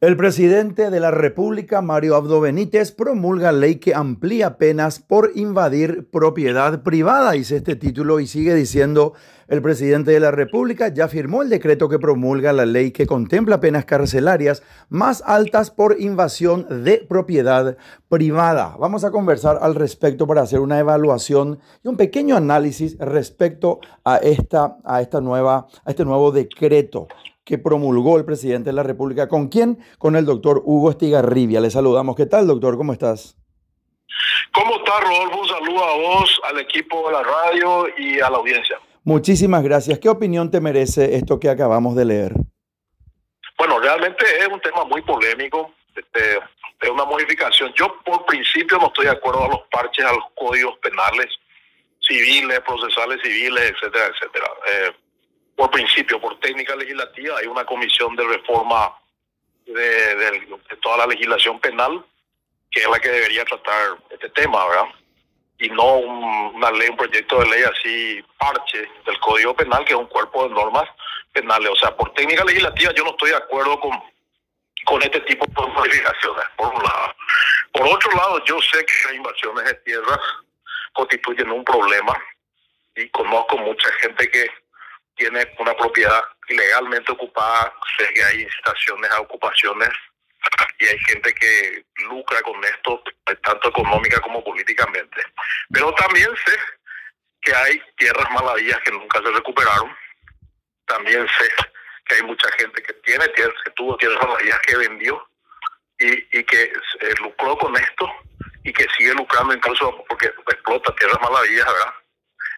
El presidente de la República, Mario Abdo Benítez, promulga ley que amplía penas por invadir propiedad privada, dice este título, y sigue diciendo, el presidente de la República ya firmó el decreto que promulga la ley que contempla penas carcelarias más altas por invasión de propiedad privada. Vamos a conversar al respecto para hacer una evaluación y un pequeño análisis respecto a, esta, a, esta nueva, a este nuevo decreto que promulgó el presidente de la República. ¿Con quién? Con el doctor Hugo Estigarribia. Le saludamos. ¿Qué tal, doctor? ¿Cómo estás? ¿Cómo estás, Rodolfo? Un saludo a vos, al equipo de la radio y a la audiencia. Muchísimas gracias. ¿Qué opinión te merece esto que acabamos de leer? Bueno, realmente es un tema muy polémico. Este, es una modificación. Yo, por principio, no estoy de acuerdo a los parches a los códigos penales civiles, procesales civiles, etcétera, etcétera. Eh, por principio, por técnica legislativa, hay una comisión de reforma de, toda la legislación penal que es la que debería tratar este tema, ¿verdad? Y no una ley, un proyecto de ley así parche del Código Penal, que es un cuerpo de normas penales. O sea, por técnica legislativa yo no estoy de acuerdo con, con este tipo de modificaciones, por un lado. Por otro lado, yo sé que las invasiones de tierras constituyen un problema y conozco mucha gente que tiene una propiedad ilegalmente ocupada, sé que hay incitaciones a ocupaciones y hay gente que lucra con esto, tanto económica como políticamente. Pero también sé que hay tierras malavillas que nunca se recuperaron. También sé que hay mucha gente que tiene tierras, que tuvo tierras malavillas que vendió y, y que eh, lucró con esto y que sigue lucrando incluso porque explota tierras malavillas, ¿verdad?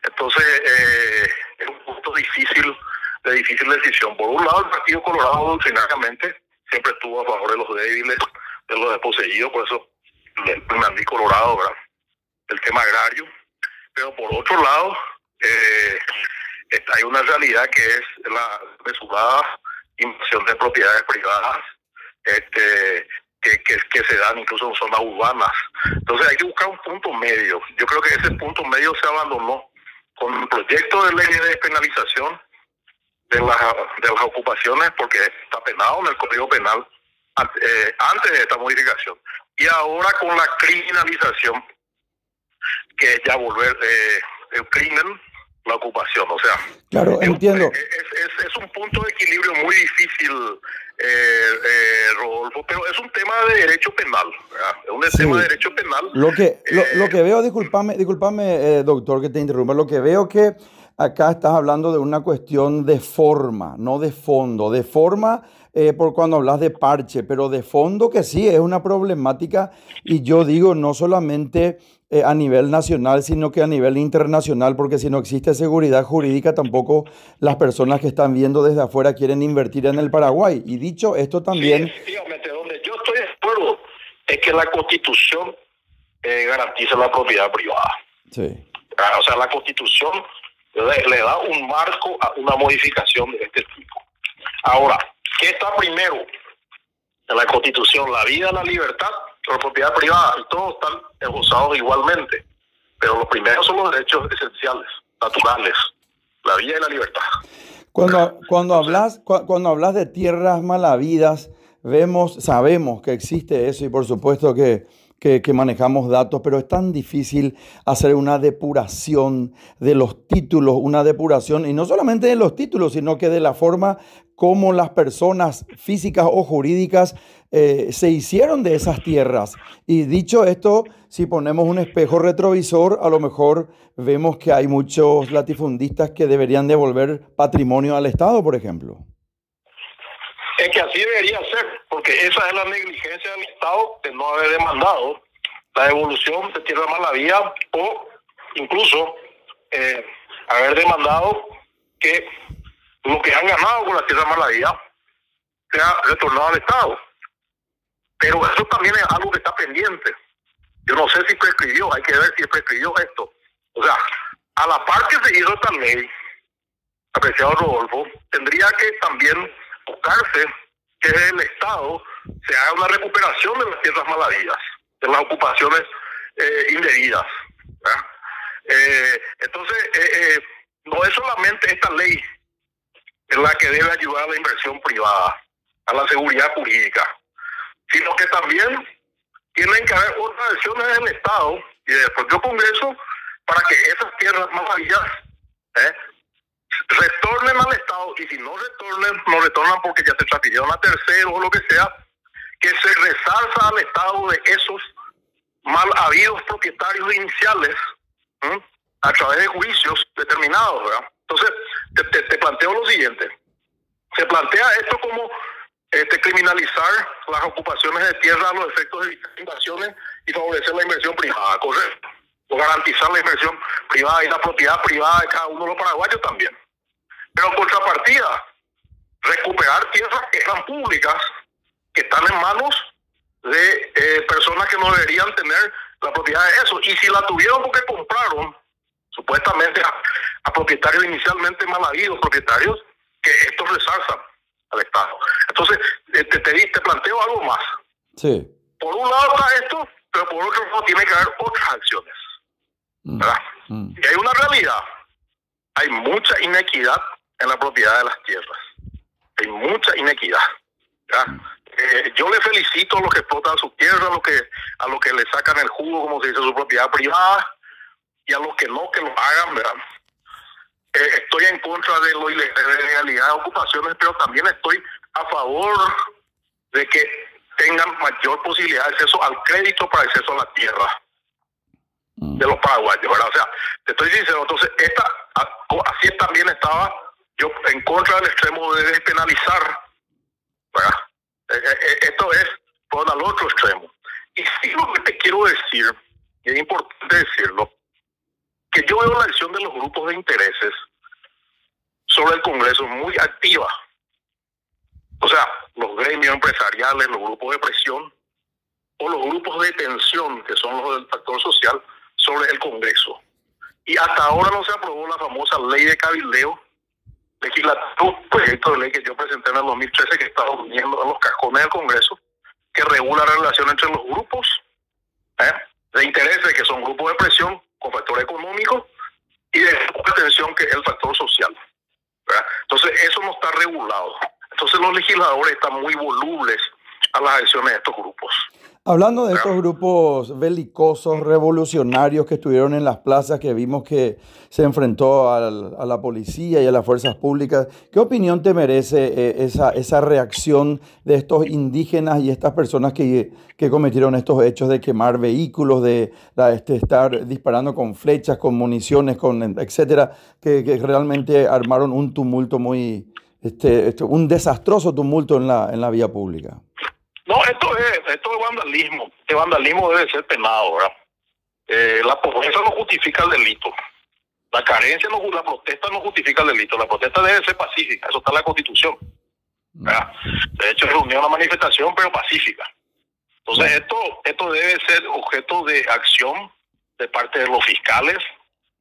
Entonces, eh, es un punto difícil, de difícil decisión. Por un lado, el Partido Colorado doctrinariamente siempre estuvo a favor de los débiles, de los desposeídos, por eso el Mandí Colorado, ¿verdad? El tema agrario. Pero por otro lado, eh, hay una realidad que es la mesurada invasión de propiedades privadas, este, que, que, que, se dan incluso en zonas urbanas. Entonces hay que buscar un punto medio. Yo creo que ese punto medio se abandonó con un proyecto de ley de despenalización de, de las ocupaciones, porque está penado en el Código Penal eh, antes de esta modificación. Y ahora con la criminalización, que ya volver eh, el crimen, la ocupación. O sea, claro, entiendo. Es, es, es, un punto de equilibrio muy difícil, eh, eh, Rodolfo, pero es un tema de derecho penal. Es un tema de derecho penal. Lo que, lo, lo que veo, disculpame, disculpame doctor, que te interrumpa, lo que veo que acá estás hablando de una cuestión de forma, no de fondo. De forma eh, por cuando hablas de parche, pero de fondo que sí es una problemática y yo digo no solamente eh, a nivel nacional, sino que a nivel internacional, porque si no existe seguridad jurídica, tampoco las personas que están viendo desde afuera quieren invertir en el Paraguay. Y dicho esto también... Sí, efectivamente, donde yo estoy de acuerdo es que la constitución eh, garantiza la propiedad privada. Sí. Ah, o sea, la constitución le, le da un marco a una modificación de este tipo. Ahora, ¿Qué está primero en la Constitución? La vida, la libertad, la propiedad privada, todos están gozados igualmente. Pero los primeros son los derechos esenciales, naturales, la vida y la libertad. Cuando, cuando, hablas, cuando hablas de tierras malavidas, vemos, sabemos que existe eso y por supuesto que que, manejamos datos, pero es tan difícil hacer una depuración de los títulos, una depuración, y no solamente de los títulos, sino que de la forma como las personas físicas o jurídicas eh, se hicieron de esas tierras. Y dicho esto, si ponemos un espejo retrovisor, a lo mejor vemos que hay muchos latifundistas que deberían devolver patrimonio al Estado, por ejemplo. Es que así debería ser, porque esa es la negligencia del Estado de no haber demandado la devolución de tierra vía o incluso eh, haber demandado que lo que han ganado con la tierra vía sea retornado al Estado. Pero eso también es algo que está pendiente. Yo no sé si prescribió, hay que ver si prescribió esto. O sea, a la par que se hizo esta ley, apreciado Rodolfo, tendría que también buscarse que el Estado se haga una recuperación de las tierras malavidas, de las ocupaciones eh, indebidas. Eh, entonces, eh, no es solamente esta ley en la que debe ayudar a la inversión privada, a la seguridad jurídica, sino que también tienen que haber otras acciones del Estado y del propio Congreso para que esas tierras más ¿eh? retornen al Estado y si no retornen, no retornan porque ya se transfirieron a terceros o lo que sea, que se resalza al Estado de esos mal habidos propietarios iniciales a través de juicios determinados. ¿verdad? Entonces, te, te, planteo lo siguiente. Se plantea esto como este, criminalizar las ocupaciones de tierra a los efectos de invasiones y favorecer la inversión privada, correcto. O garantizar la inversión privada y la propiedad privada de cada uno de los paraguayos también. Pero en contrapartida, recuperar tierras que eran públicas, que están en manos de eh, personas que no deberían tener la propiedad de eso. Y si la tuvieron porque compraron, supuestamente a, propietarios inicialmente mal habidos, propietarios, que esto resalza al Estado. Entonces, eh, te, te, te planteo algo más. Sí. Por un lado está esto, pero por otro lado tiene que haber otras acciones. Mm, ¿verdad? Mm. Y hay una realidad. Hay mucha inequidad en la propiedad de las tierras. Hay mucha inequidad. Eh, yo le felicito a los que explotan su tierra, a los que, a los que le sacan el jugo, como se dice, su propiedad privada, y a los que no, que lo hagan, ¿verdad? Eh, estoy en contra de la ilegalidad de ocupaciones, pero también estoy a favor de que tengan mayor posibilidad de acceso al crédito para acceso a la tierra mm. de los paraguayos, ¿verdad? O sea, te estoy diciendo, entonces, esta, así también estaba yo en contra del extremo de despenalizar, ¿verdad? Eh, eh, esto es por al otro extremo. Y sí lo que te quiero decir, y es importante decirlo, que yo veo la acción de los grupos de intereses sobre el Congreso muy activa. O sea, los gremios empresariales, los grupos de presión o los grupos de tensión, que son los del factor social, sobre el Congreso. Y hasta ahora no se aprobó la famosa ley de cabildeo legislativo, proyecto de ley que yo presenté en el 2013 que está uniendo a los cajones del Congreso, que regula la relación entre los grupos ¿eh? de intereses, que son grupos de presión con factor económico, y de atención que es el factor social. Entonces, eso no está regulado. Entonces, los legisladores están muy volubles a las acciones de estos grupos. Hablando de estos grupos belicosos, revolucionarios que estuvieron en las plazas, que vimos que se enfrentó a la policía y a las fuerzas públicas, ¿qué opinión te merece eh, esa, esa reacción de estos indígenas y estas personas que, que cometieron estos hechos de quemar vehículos, de este, estar disparando con flechas, con municiones, con etcétera, que, que realmente armaron un tumulto muy, este, este, un desastroso tumulto en la, en la vía pública? No, esto es, esto es vandalismo. Este vandalismo debe ser penado, ¿verdad? Eh, la pobreza no justifica el delito. La carencia, no, la protesta no justifica el delito. La protesta debe ser pacífica. Eso está en la Constitución. De hecho, es una manifestación, pero pacífica. Entonces, esto, esto debe ser objeto de acción de parte de los fiscales,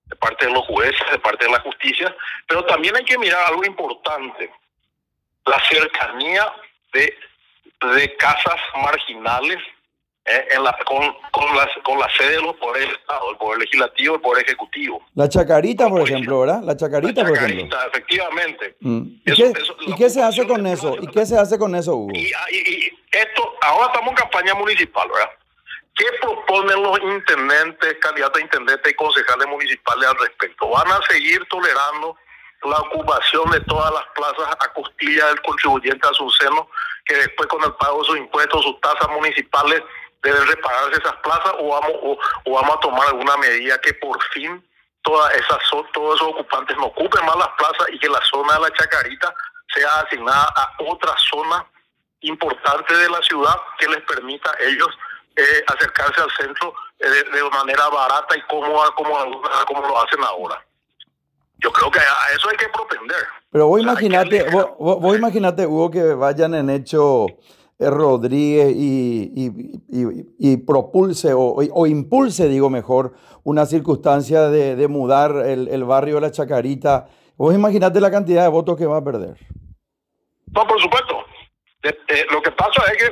de parte de los jueces, de parte de la justicia, pero también hay que mirar algo importante, la cercanía de de casas marginales eh, en la, con, con, las, con la sede de los poderes el Poder Legislativo, el Poder Ejecutivo. La Chacarita, por ejemplo, ¿verdad? La Chacarita, por ejemplo. efectivamente. Mm. ¿Y, qué, se hace con eso? ¿Y qué se hace con eso, Hugo? Y, y, esto, ahora estamos en campaña municipal, ¿verdad? ¿Qué proponen los intendentes, candidatos a intendentes y concejales municipales al respecto? ¿Van a seguir tolerando la ocupación de todas las plazas a costilla del contribuyente a su seno? que después con el pago de sus impuestos, sus tasas municipales, deben repararse esas plazas o vamos, o, vamos a tomar alguna medida que por fin todas esas, todos esos ocupantes no ocupen más las plazas y que la zona de la Chacarita sea asignada a otra zona importante de la ciudad que les permita a ellos eh, acercarse al centro eh, de, manera barata y cómoda como, como lo hacen ahora. Yo creo que a eso hay que propender. Pero vos imagínate, vos, imagínate, Hugo, que vayan en hecho eh, Rodríguez y, y, propulse o, impulse, digo mejor, una circunstancia de, mudar el, barrio de la Chacarita. Vos imagínate la cantidad de votos que va a perder. No, por supuesto. Eh, eh, lo que pasa es que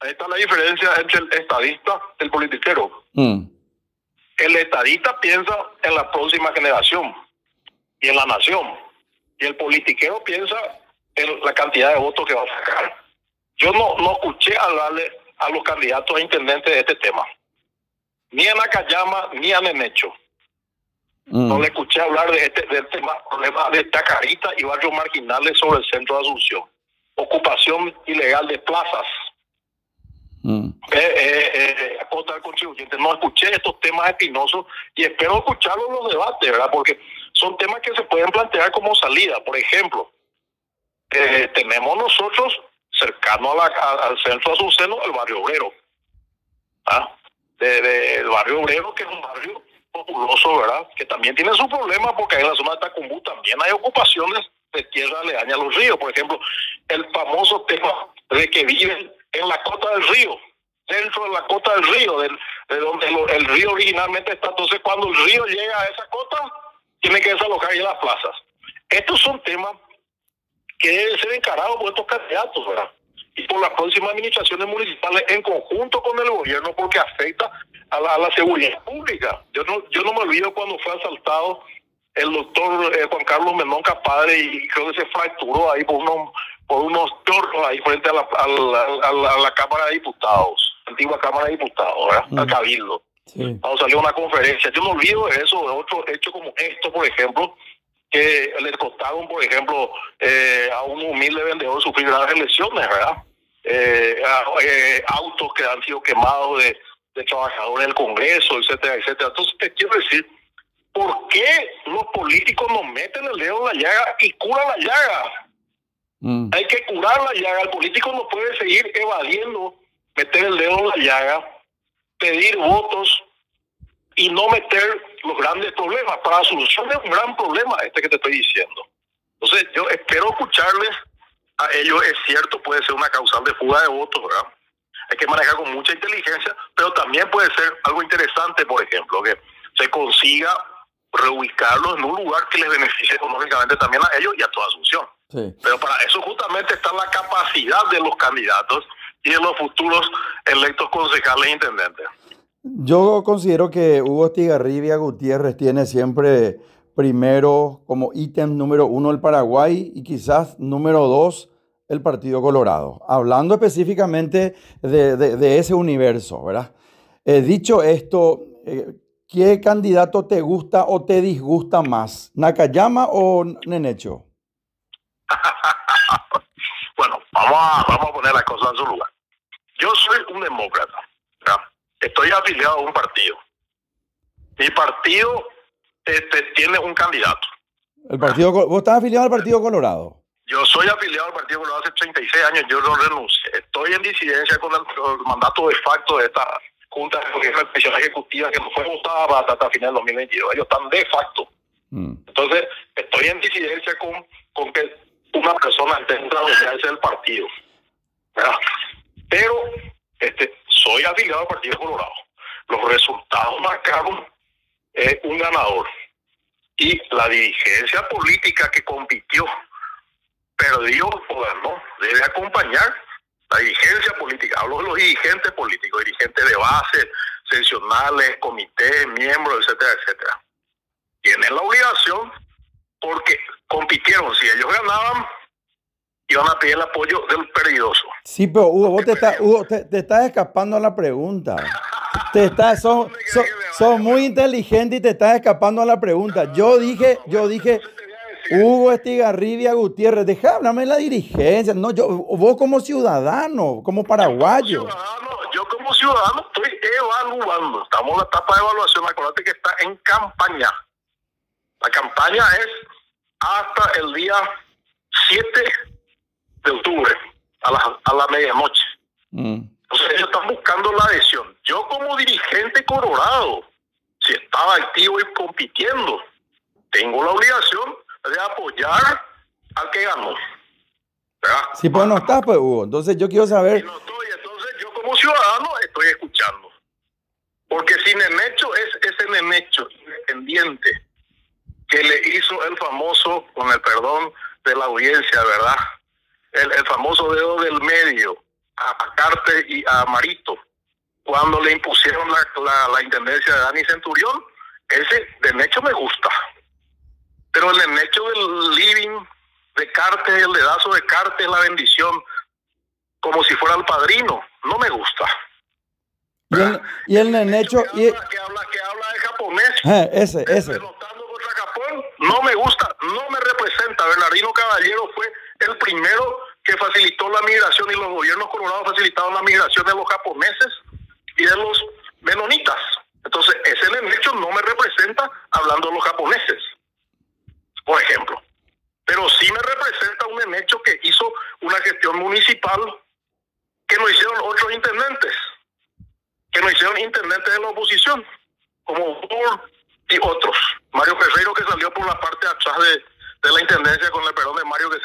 ahí está la diferencia entre el estadista y el politiquero. Mm. El estadista piensa en la próxima generación y en la nación. Y el politiquero piensa en la cantidad de votos que va a sacar. Yo no, no escuché hablarle a los candidatos a intendentes de este tema. Ni a Nakayama ni a Nenecho. Mm. No le escuché hablar de este del tema, problema de Tacarita y barrios marginales sobre el centro de Asunción. Ocupación ilegal de plazas. Mm. Eh, eh, eh, del contribuyente. No escuché estos temas espinosos y espero escucharlos en los debates, ¿verdad? Porque son temas que se pueden plantear como salida. Por ejemplo, eh, tenemos nosotros cercano a la, al centro de Azuceno el barrio obrero. ¿ah? De, el barrio obrero, que es un barrio populoso, ¿verdad? Que también tiene su problema porque en la zona de Tacumbú también hay ocupaciones de tierra aledaña a los ríos. Por ejemplo, el famoso tema de que viven en la cota del río, dentro de la cota del río, de donde el río originalmente está. Entonces, cuando el río llega a esa cota, tiene que desalojar ya las plazas. Estos son temas que deben ser encarados por estos candidatos, ¿verdad? Y por las próximas administraciones municipales en conjunto con el gobierno, porque afecta a la, seguridad pública. Yo no, yo no me olvido cuando fue asaltado el doctor eh, Juan Carlos Menonca padre y creo que se fracturó ahí por unos por unos ahí frente a la, a la, Cámara de Diputados, antigua Cámara de Diputados, ¿verdad? Al Cabildo. Sí. Cuando salió una conferencia. Yo no olvido de eso, de otro hecho como esto, por ejemplo, que le costaron, por ejemplo, eh, a un humilde vendedor sufrir grandes lesiones, ¿verdad? Eh, eh, autos que han sido quemados de, de trabajadores del Congreso, etcétera, etcétera. Entonces, te quiero decir, ¿por qué los políticos nos meten el dedo en la llaga y curan la llaga? Mm. Hay que curar la llaga. El político no puede seguir evadiendo, meter el dedo en la llaga, pedir votos y no meter los grandes problemas. Para la solución de un gran problema, este que te estoy diciendo. Entonces, yo espero escucharles a ellos. Es cierto, puede ser una causal de fuga de votos, ¿verdad? Hay que manejar con mucha inteligencia, pero también puede ser algo interesante, por ejemplo, que se consiga reubicarlos en un lugar que les beneficie económicamente también a ellos y a toda Asunción. Pero para eso justamente está la capacidad de los candidatos y de los futuros electos concejales e intendentes. Yo considero que Hugo Estigarribia Gutiérrez tiene siempre primero como ítem número uno el Paraguay y quizás número dos el Partido Colorado. Hablando específicamente de, ese universo, ¿verdad? Eh, dicho esto, eh, ¿qué candidato te gusta o te disgusta más? ¿Nakayama o Nenecho? bueno, vamos a, vamos a poner las cosas en su lugar. Yo soy un demócrata. Estoy afiliado a un partido. Mi partido este, tiene un candidato. El partido, ¿Vos estás afiliado al Partido Colorado? Yo soy afiliado al Partido Colorado hace 36 años, yo no renuncio. Estoy en disidencia con el, mandato de facto de esta Junta de Especial Ejecutiva que no fue votada hasta, final del 2022. Ellos están de facto. Mm. Entonces, estoy en disidencia con, con que una persona intenta dominarse del partido. Pero este, soy afiliado al Partido Colorado. Los resultados marcaron eh, un ganador. Y la dirigencia política que compitió perdió o ganó. Debe acompañar la dirigencia política. Hablo de los dirigentes políticos, dirigentes de base, seccionales, comités, miembros, etcétera, etcétera. Tienen la obligación porque compitieron. Si ellos ganaban, iban a pedir el apoyo del perdidoso. Sí, pero Hugo, vos te, está, Hugo, te, estás escapando a la pregunta. Te estás, son, son, muy inteligente y te estás escapando a la pregunta. Yo dije, yo dije, Hugo Estigarribia Gutiérrez, deja hablarme la dirigencia. No, yo, vos como ciudadano, como paraguayo. Yo como ciudadano, estoy evaluando. Estamos en la etapa de evaluación. Acuérdate que está en campaña. La campaña es hasta el día 7 de octubre, a la, a la medianoche. Mm. Entonces ellos están buscando la adhesión. Yo como dirigente colorado, si estaba activo y compitiendo, tengo la obligación de apoyar al que ganó. Si pues no está, pues Hugo. Entonces yo quiero saber... no estoy, entonces yo como ciudadano estoy escuchando. Porque si Nenecho es ese Nenecho independiente que le hizo el famoso, con el perdón de la audiencia, ¿verdad? El, el famoso dedo del medio a Carte y a Marito, cuando le impusieron la, la, intendencia de Dani Centurión, ese de hecho me gusta. Pero el hecho del living de Carte, el dedazo de Carte, la bendición, como si fuera el padrino, no me gusta. Y el, y el nenecho... Que, habla, que, habla, que habla de japonés. Eh, ese, ese. contra Japón, no me gusta, no me representa. Bernardino Caballero fue el primero que facilitó la migración y los gobiernos colorados facilitaron la migración de los japoneses y de los menonitas. Entonces, ese hecho no me representa hablando de los japoneses, por ejemplo. Pero sí me representa un hecho que hizo una gestión municipal que no hicieron otros intendentes, que no hicieron intendentes de la oposición, como Bull y otros. Mario Ferreiro que salió por la parte de atrás de, la intendencia con el perdón de Mario que,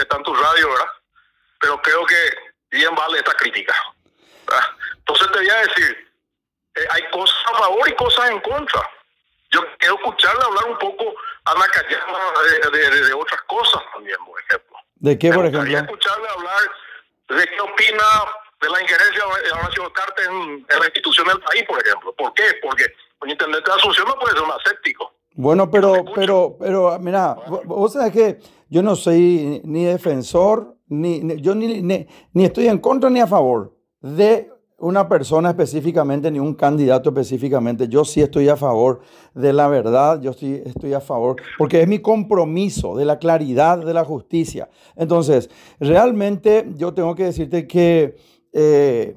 está en tu radio, ¿verdad? Pero creo que bien vale esta crítica. Entonces te voy a decir, eh, hay cosas a favor y cosas en contra. Yo quiero escucharle hablar un poco a Nakayama de, de, de, otras cosas también, por ejemplo. ¿De qué, por ejemplo? escucharle hablar de qué opina de la injerencia de Horacio Carte en, en, la institución del país, por ejemplo. ¿Por qué? Porque un intendente de Asunción no puede ser un aséptico. Bueno, pero, pero, pero, mira, vos sabés que yo no soy ni defensor, ni, yo ni, ni estoy en contra ni a favor de una persona específicamente ni un candidato específicamente. Yo sí estoy a favor de la verdad, yo sí estoy a favor, porque es mi compromiso de la claridad de la justicia. Entonces, realmente yo tengo que decirte que eh,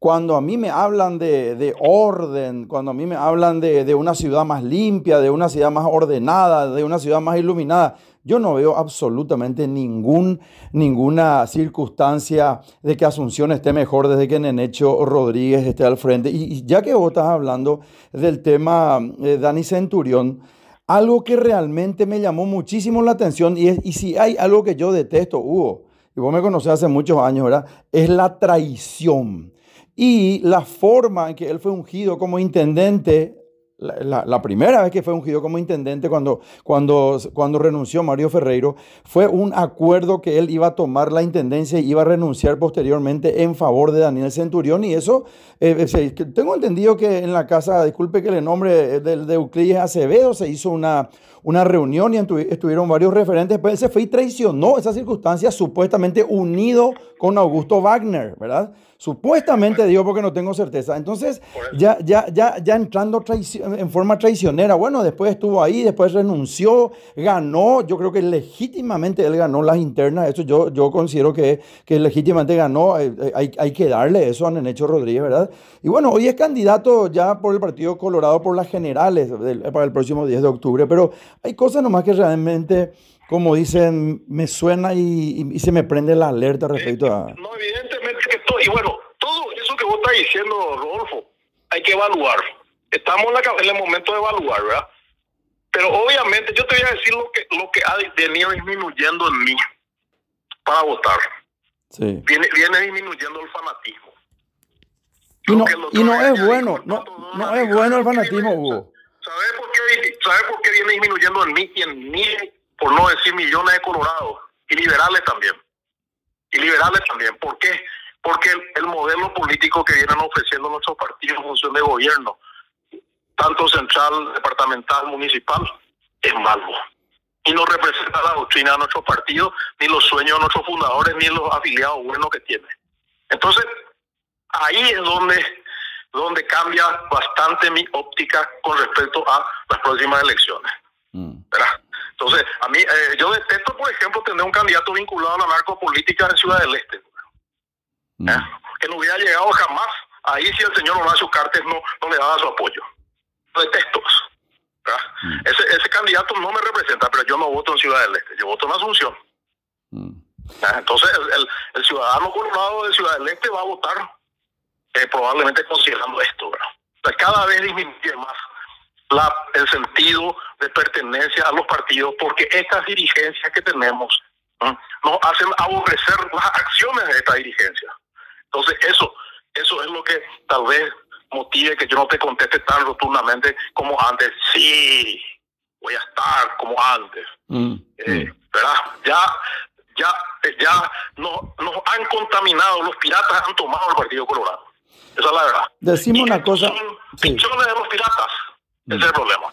cuando a mí me hablan de, orden, cuando a mí me hablan de, una ciudad más limpia, de una ciudad más ordenada, de una ciudad más iluminada, yo no veo absolutamente ningún, ninguna circunstancia de que Asunción esté mejor desde que Nenecho Rodríguez esté al frente. Y, ya que vos estás hablando del tema eh, Dani Centurión, algo que realmente me llamó muchísimo la atención, y, y si hay algo que yo detesto, Hugo, y vos me conocés hace muchos años, ¿verdad? Es la traición. Y la forma en que él fue ungido como intendente la, primera vez que fue ungido como intendente cuando, cuando, cuando renunció Mario Ferreiro, fue un acuerdo que él iba a tomar la intendencia y iba a renunciar posteriormente en favor de Daniel Centurión. Y eso, eh, eh, tengo entendido que en la casa, disculpe que le nombre, de, de Euclides Acevedo, se hizo una, una reunión y estuvieron varios referentes, pero él se fue y traicionó esa circunstancia supuestamente unido con Augusto Wagner, ¿verdad? Supuestamente digo porque no tengo certeza. Entonces, ya, ya, ya, ya entrando en forma traicionera, bueno, después estuvo ahí, después renunció, ganó, yo creo que legítimamente él ganó las internas, eso yo, yo considero que, que legítimamente ganó, eh, eh, hay, hay, que darle eso a Nenecho Rodríguez, ¿verdad? Y bueno, hoy es candidato ya por el Partido Colorado por las generales para el próximo 10 de octubre, pero hay cosas nomás que realmente como dicen, me suena y, se me prende la alerta respecto a... No, evidentemente que todo, y bueno, todo eso que vos estás diciendo, Rodolfo, hay que evaluar. Estamos en, el momento de evaluar, ¿verdad? Pero obviamente yo te voy a decir lo que, lo que ha venido disminuyendo en mí para votar. Sí. Viene, viene disminuyendo el fanatismo. Y no, y no es bueno, no, no es bueno el fanatismo, Hugo. ¿Sabes por, qué, ¿Sabe por qué viene disminuyendo en en mí por no decir millones de colorados, y liberales también. Y liberales también. ¿Por qué? Porque el, modelo político que vienen ofreciendo nuestros partidos en función de gobierno, tanto central, departamental, municipal, es malo. Y no representa la doctrina de nuestro partido, ni los sueños de nuestros fundadores, ni los afiliados buenos que tiene. Entonces, ahí es donde, donde cambia bastante mi óptica con respecto a las próximas elecciones. Mm. ¿verdad? Entonces, a mí, eh, yo detesto, por ejemplo, tener un candidato vinculado a la narcopolítica en Ciudad del Este. Mm. ¿Eh? Que no hubiera llegado jamás ahí si el señor Horacio Cartes no, no le daba su apoyo. Detesto mm. ese, ese candidato no me representa, pero yo no voto en Ciudad del Este, yo voto en Asunción. Entonces, el, el, ciudadano colorado de Ciudad del Este va a votar eh, probablemente considerando esto. ¿verdad? cada vez disminuye más la, el sentido de pertenencia a los partidos, porque estas dirigencias que tenemos nos hacen aborrecer las acciones de esta dirigencia. Entonces, eso, eso es lo que tal vez motive que yo no te conteste tan rotundamente como antes. Sí, voy a estar como antes. Mm, eh, mm. ¿Verdad? Ya, ya, ya no, nos han contaminado, los piratas han tomado el Partido Colorado. Esa es la verdad. Decimos una cosa. Son de los piratas. Ese es el problema.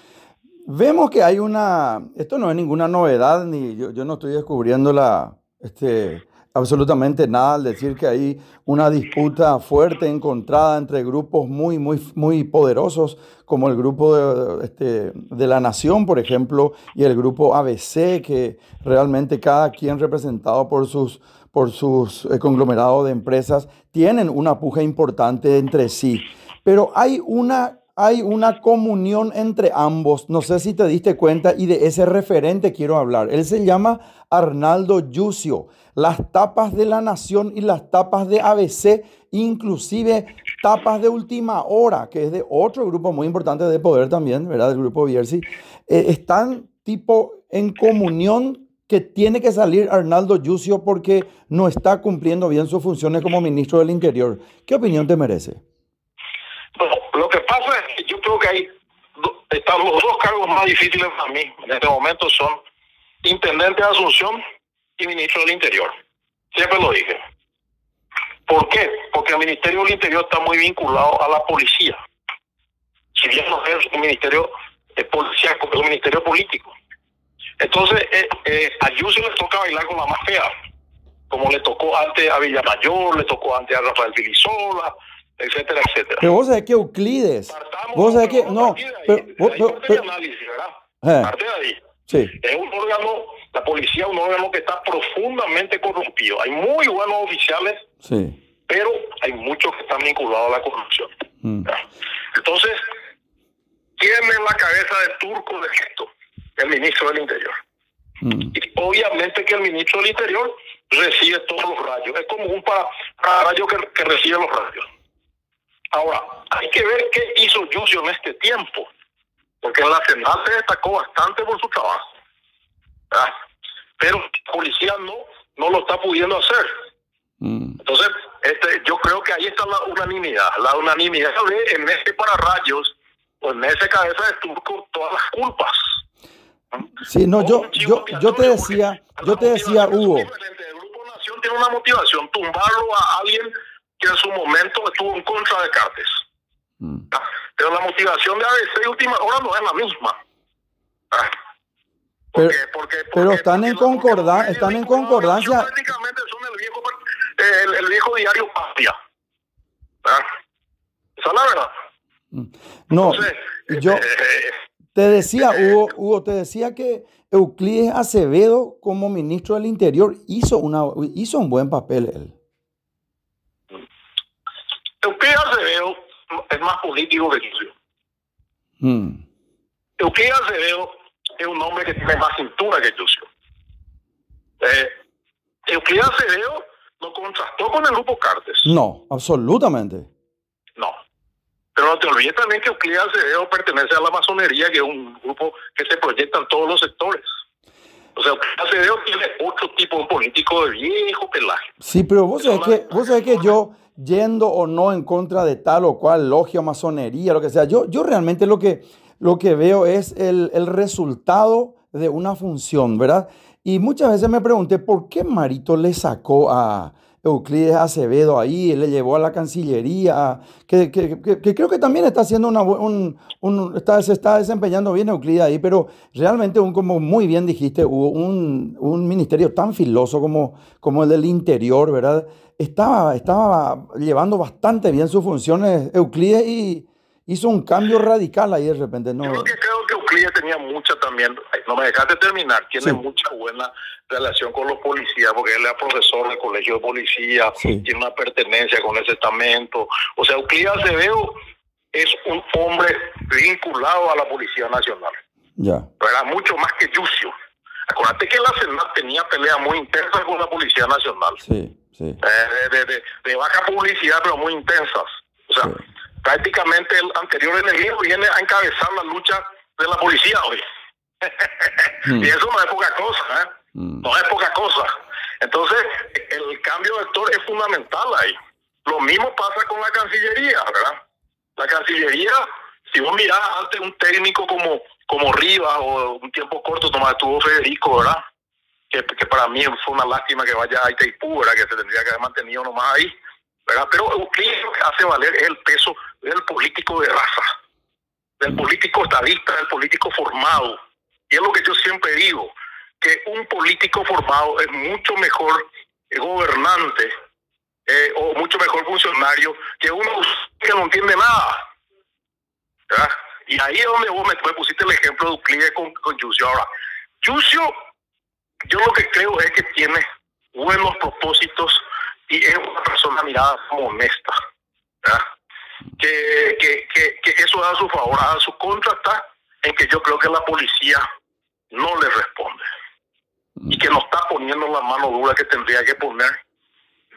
Vemos que hay una, esto no es ninguna novedad, ni yo, no estoy descubriendo la, este, absolutamente nada al decir que hay una disputa fuerte encontrada entre grupos muy, muy, muy poderosos, como el grupo de, este, de la Nación, por ejemplo, y el grupo ABC, que realmente cada quien representado por sus, por sus eh, conglomerados de empresas tienen una puja importante entre sí. Pero hay una hay una comunión entre ambos. No sé si te diste cuenta y de ese referente quiero hablar. Él se llama Arnaldo Yucio. Las tapas de la Nación y las tapas de ABC, inclusive tapas de última hora, que es de otro grupo muy importante de poder también, ¿verdad? Del grupo Bierzi, eh, están tipo en comunión que tiene que salir Arnaldo Yucio porque no está cumpliendo bien sus funciones como ministro del Interior. ¿Qué opinión te merece? lo que pasa es que yo creo que hay están los dos cargos más difíciles para mí en este momento son intendente de Asunción y ministro del Interior. Siempre lo dije. ¿Por qué? Porque el Ministerio del Interior está muy vinculado a la policía. Si bien no es un ministerio de policía, es un ministerio político. Entonces, eh, eh, a Yusuf le toca bailar con la más fea, como le tocó antes a Villamayor, le tocó antes a Rafael Filisola, etcétera, etcétera. Pero vos sabés que Euclides. vos sabés que. No. Pero, pero, análisis, ¿verdad? Eh. Parte de ahí. Sí. Es un órgano, la policía es un órgano que está profundamente corrompido. Hay muy buenos oficiales, sí. pero hay muchos que están vinculados a la corrupción. Mm. Entonces, ¿quién es la cabeza de turco de esto? El ministro del Interior. Mm. Y obviamente que el ministro del Interior recibe todos los rayos. Es como un para, rayo que, que recibe los rayos. Ahora, hay que ver qué hizo Yusio en este tiempo, porque en la Senada se destacó bastante por su trabajo. Pero la policía no, no lo está pudiendo hacer. Mm. Entonces, este, yo creo que ahí está la unanimidad. La unanimidad de en ese pararrayos o en ese cabeza de turco todas las culpas. Sí, no, yo, yo, yo te decía, yo te decía, Hugo. El Grupo Nación tiene una motivación, tumbarlo a alguien que en su momento estuvo en contra de Cartes. Mm. Pero la motivación de ABC última ahora no es la misma. Ah. Porque, porque, pero están en concordancia, están en concordancia. Prácticamente son el viejo, el, viejo diario Patria. Esa es la verdad. Mm. No, yo eh, eh, te decía, Hugo, Hugo, te decía que Euclides Acevedo como ministro del Interior hizo, una, hizo un buen papel él. Euclides Acevedo es más político que yo. Mm. Euclides Acevedo es un hombre que tiene más cintura que yo. Eh, Euclides Acevedo no contrastó con el grupo Cartes. No, absolutamente. No. Pero no te olvides también que Euclides Acevedo pertenece a la masonería, que es un grupo que se proyecta en todos los sectores. O sea, Acevedo tiene otro tipo de político de viejo pelaje. Sí, pero vos sabés que, vos sabés que yo yendo o no en contra de tal o cual logia, masonería, lo que sea. Yo, yo realmente lo que, lo que veo es el, el resultado de una función, ¿verdad? Y muchas veces me pregunté por qué Marito le sacó a, Euclides Acevedo ahí, le llevó a la Cancillería, que, creo que también está haciendo una, un, está, se está desempeñando bien Euclides ahí, pero realmente, un, como muy bien dijiste, hubo un, un, ministerio tan filoso como, como el del interior, ¿verdad? Estaba, estaba llevando bastante bien sus funciones Euclides y hizo un cambio radical ahí de repente. ¿no? Yo creo que Euclides tenía mucha también, no me dejaste terminar, tiene mucha buena relación con los policías, porque él es profesor del colegio de policía, tiene una pertenencia con ese estamento. O sea, Euclides Acevedo es un hombre vinculado a la Policía Nacional. Ya. Era mucho más que Yucio. Acuérdate que la Senat tenía peleas muy intensas con la Policía Nacional. Sí, sí. Eh, de, de, de, baja publicidad, pero muy intensas. O sea, prácticamente el anterior enemigo viene a encabezar la lucha de la policía hoy. Mm. y eso no es poca cosa, ¿eh? Mm. No es poca cosa. Entonces, el cambio de actor es fundamental ahí. Lo mismo pasa con la Cancillería, ¿verdad? La Cancillería, si vos mirás antes un técnico como, como Rivas o un tiempo corto, nomás estuvo Federico, ¿verdad? Que, que para mí fue una lástima que vaya a Itaipú, ¿verdad? Que se tendría que haber mantenido nomás ahí, ¿verdad? Pero lo que hace valer es el peso del político de raza, del político estadista, del político formado. Y es lo que yo siempre digo que un político formado es mucho mejor gobernante eh, o mucho mejor funcionario que uno que no entiende nada. Y ahí es donde vos me, pusiste el ejemplo de Euclides con, con. Ahora, Yucio, yo lo que creo es que tiene buenos propósitos y es una persona mirada como honesta. Que, que, que, eso da a su favor, a su contra está en que yo creo que la policía no le responde y que no está poniendo la mano dura que tendría que poner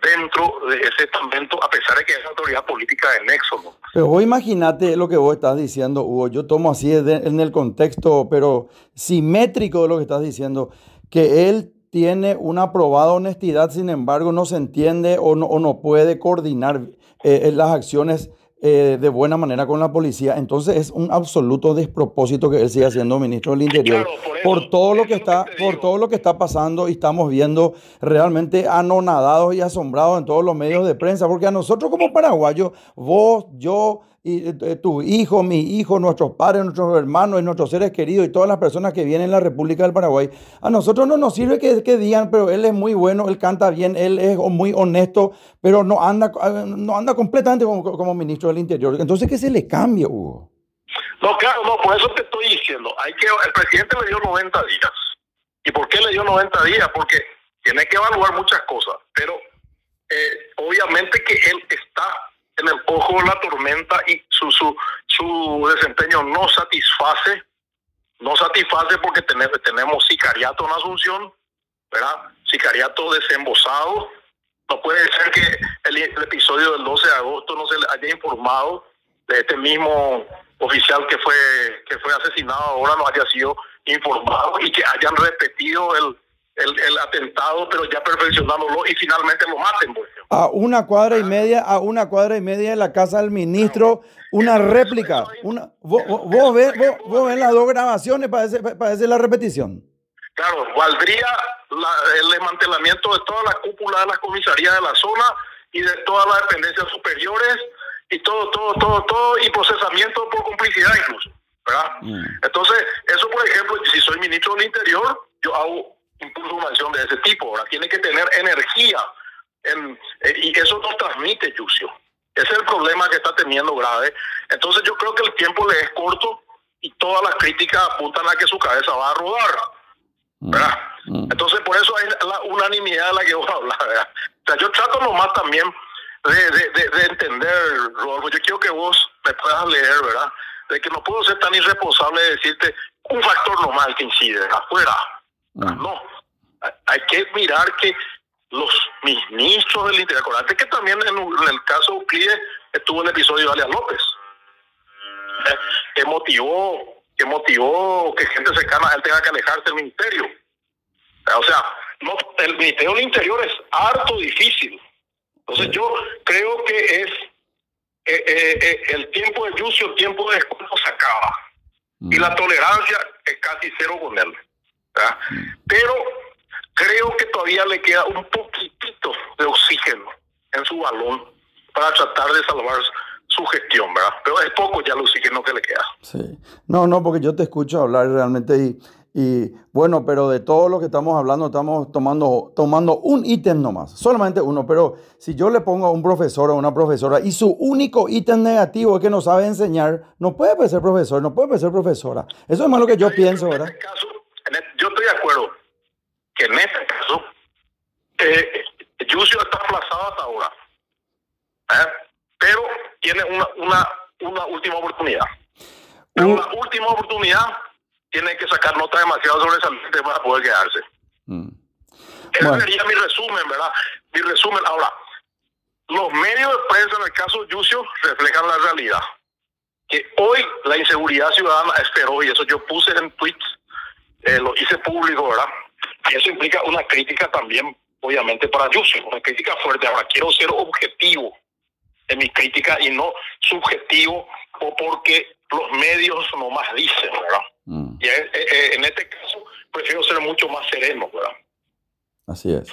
dentro de ese estamento, a pesar de que es autoridad política de nexo. Pero vos imagínate lo que vos estás diciendo, Hugo. Yo tomo así en el contexto, pero simétrico de lo que estás diciendo, que él tiene una probada honestidad, sin embargo, no se entiende o no, puede coordinar eh, las acciones eh, de buena manera con la policía. Entonces es un absoluto despropósito que él siga siendo ministro del Interior por, todo lo que está, por todo lo que está pasando y estamos viendo realmente anonadados y asombrados en todos los medios de prensa, porque a nosotros como paraguayos, vos, yo, tu hijo, mi hijo, nuestros padres, nuestros hermanos y nuestros seres queridos y todas las personas que vienen en la República del Paraguay, a nosotros no nos sirve que, que digan, pero él es muy bueno, él canta bien, él es muy honesto, pero no anda, no anda completamente como, como ministro del Interior. Entonces, ¿qué se le cambia, Hugo? No, claro, no, por eso te estoy diciendo. Hay que, el presidente le dio 90 días. ¿Y por qué le dio 90 días? Porque tiene que evaluar muchas cosas, pero eh, obviamente que él está el ojo de la tormenta y su, su, su desempeño no satisface, no satisface porque tenemos, tenemos sicariato en Asunción, ¿verdad? Sicariato desembosado. No puede ser que el, episodio del 12 de agosto no se le haya informado de este mismo oficial que fue que fue asesinado ahora no haya sido informado y que hayan repetido el, el, atentado, pero ya perfeccionándolo y finalmente lo maten. Pues. A una cuadra y media, a una cuadra y media de la casa del ministro, una réplica. Una, vos, vos, ves, vos, ves las dos grabaciones, parece, parece la repetición. Claro, valdría el desmantelamiento de toda la cúpula de las comisarías de la zona y de todas las dependencias superiores y todo, todo, todo, todo, y procesamiento por complicidad incluso. ¿verdad? Mm. Entonces, eso por ejemplo, si soy ministro del Interior, yo hago impulso una acción de ese tipo. Ahora tiene que tener energía en, eh, y eso no transmite Yucio. Ese es el problema que está teniendo grave. Entonces yo creo que el tiempo le es corto y todas las críticas apuntan a que su cabeza va a rodar. Mm, ¿verdad? Mm. Entonces por eso hay la unanimidad de la que vos hablas. ¿verdad? O sea, yo trato nomás también de, de, de, entender, Rodolfo. Yo quiero que vos me puedas leer, ¿verdad? De que no puedo ser tan irresponsable de decirte un factor normal que incide afuera. Mm. No, hay que mirar que los ministros del Interior, acordate que también en, el caso CLIE estuvo el episodio de Alia López, eh, que motivó que motivó que gente cercana él tenga que alejarse del ministerio. O sea, no, el Ministerio del Interior es harto difícil. Entonces yo creo que es eh, eh, el tiempo de Yucio, el tiempo de descuento se acaba. Y la mm. tolerancia es casi cero con él. Pero creo que todavía le queda un poquitito de oxígeno en su balón para tratar de salvar su gestión, ¿verdad? Pero es poco ya el oxígeno que le queda. Sí. No, no, porque yo te escucho hablar realmente y, y bueno, pero de todo lo que estamos hablando, estamos tomando, tomando un ítem nomás, solamente uno. Pero si yo le pongo a un profesor o una profesora y su único ítem negativo es que no sabe enseñar, no puede ser profesor, no puede ser profesora. Eso es más lo que yo pienso, ¿verdad? Este de acuerdo que en este caso, eh, está aplazado hasta ahora, ¿eh? pero tiene una, una, una última oportunidad. Pero una última oportunidad tiene que sacar nota demasiado sobresaliente para poder quedarse. Mm. Ese sería mi resumen, ¿verdad? Mi resumen. Ahora, los medios de prensa en el caso de Yucio reflejan la realidad. Que hoy la inseguridad ciudadana es feroz y eso yo puse en tweets eh, lo hice público, ¿verdad? Y eso implica una crítica también, obviamente, para Yusuf, una crítica fuerte. Ahora, quiero ser objetivo en mi crítica y no subjetivo o porque los medios nomás dicen, ¿verdad? Mm. Y eh, eh, en este caso prefiero ser mucho más sereno, ¿verdad? Así es.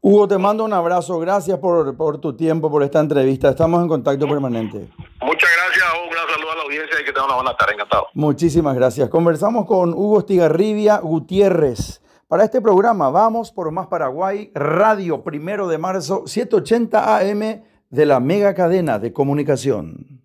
Hugo, te mando un abrazo. Gracias por, por tu tiempo, por esta entrevista. Estamos en contacto permanente. Muchas gracias, un gran saludo a la audiencia y que tengan una buena tarde, encantado. Muchísimas gracias. Conversamos con Hugo Estigarribia Gutiérrez. Para este programa vamos por Más Paraguay, Radio Primero de Marzo, 780 AM de la mega cadena de comunicación.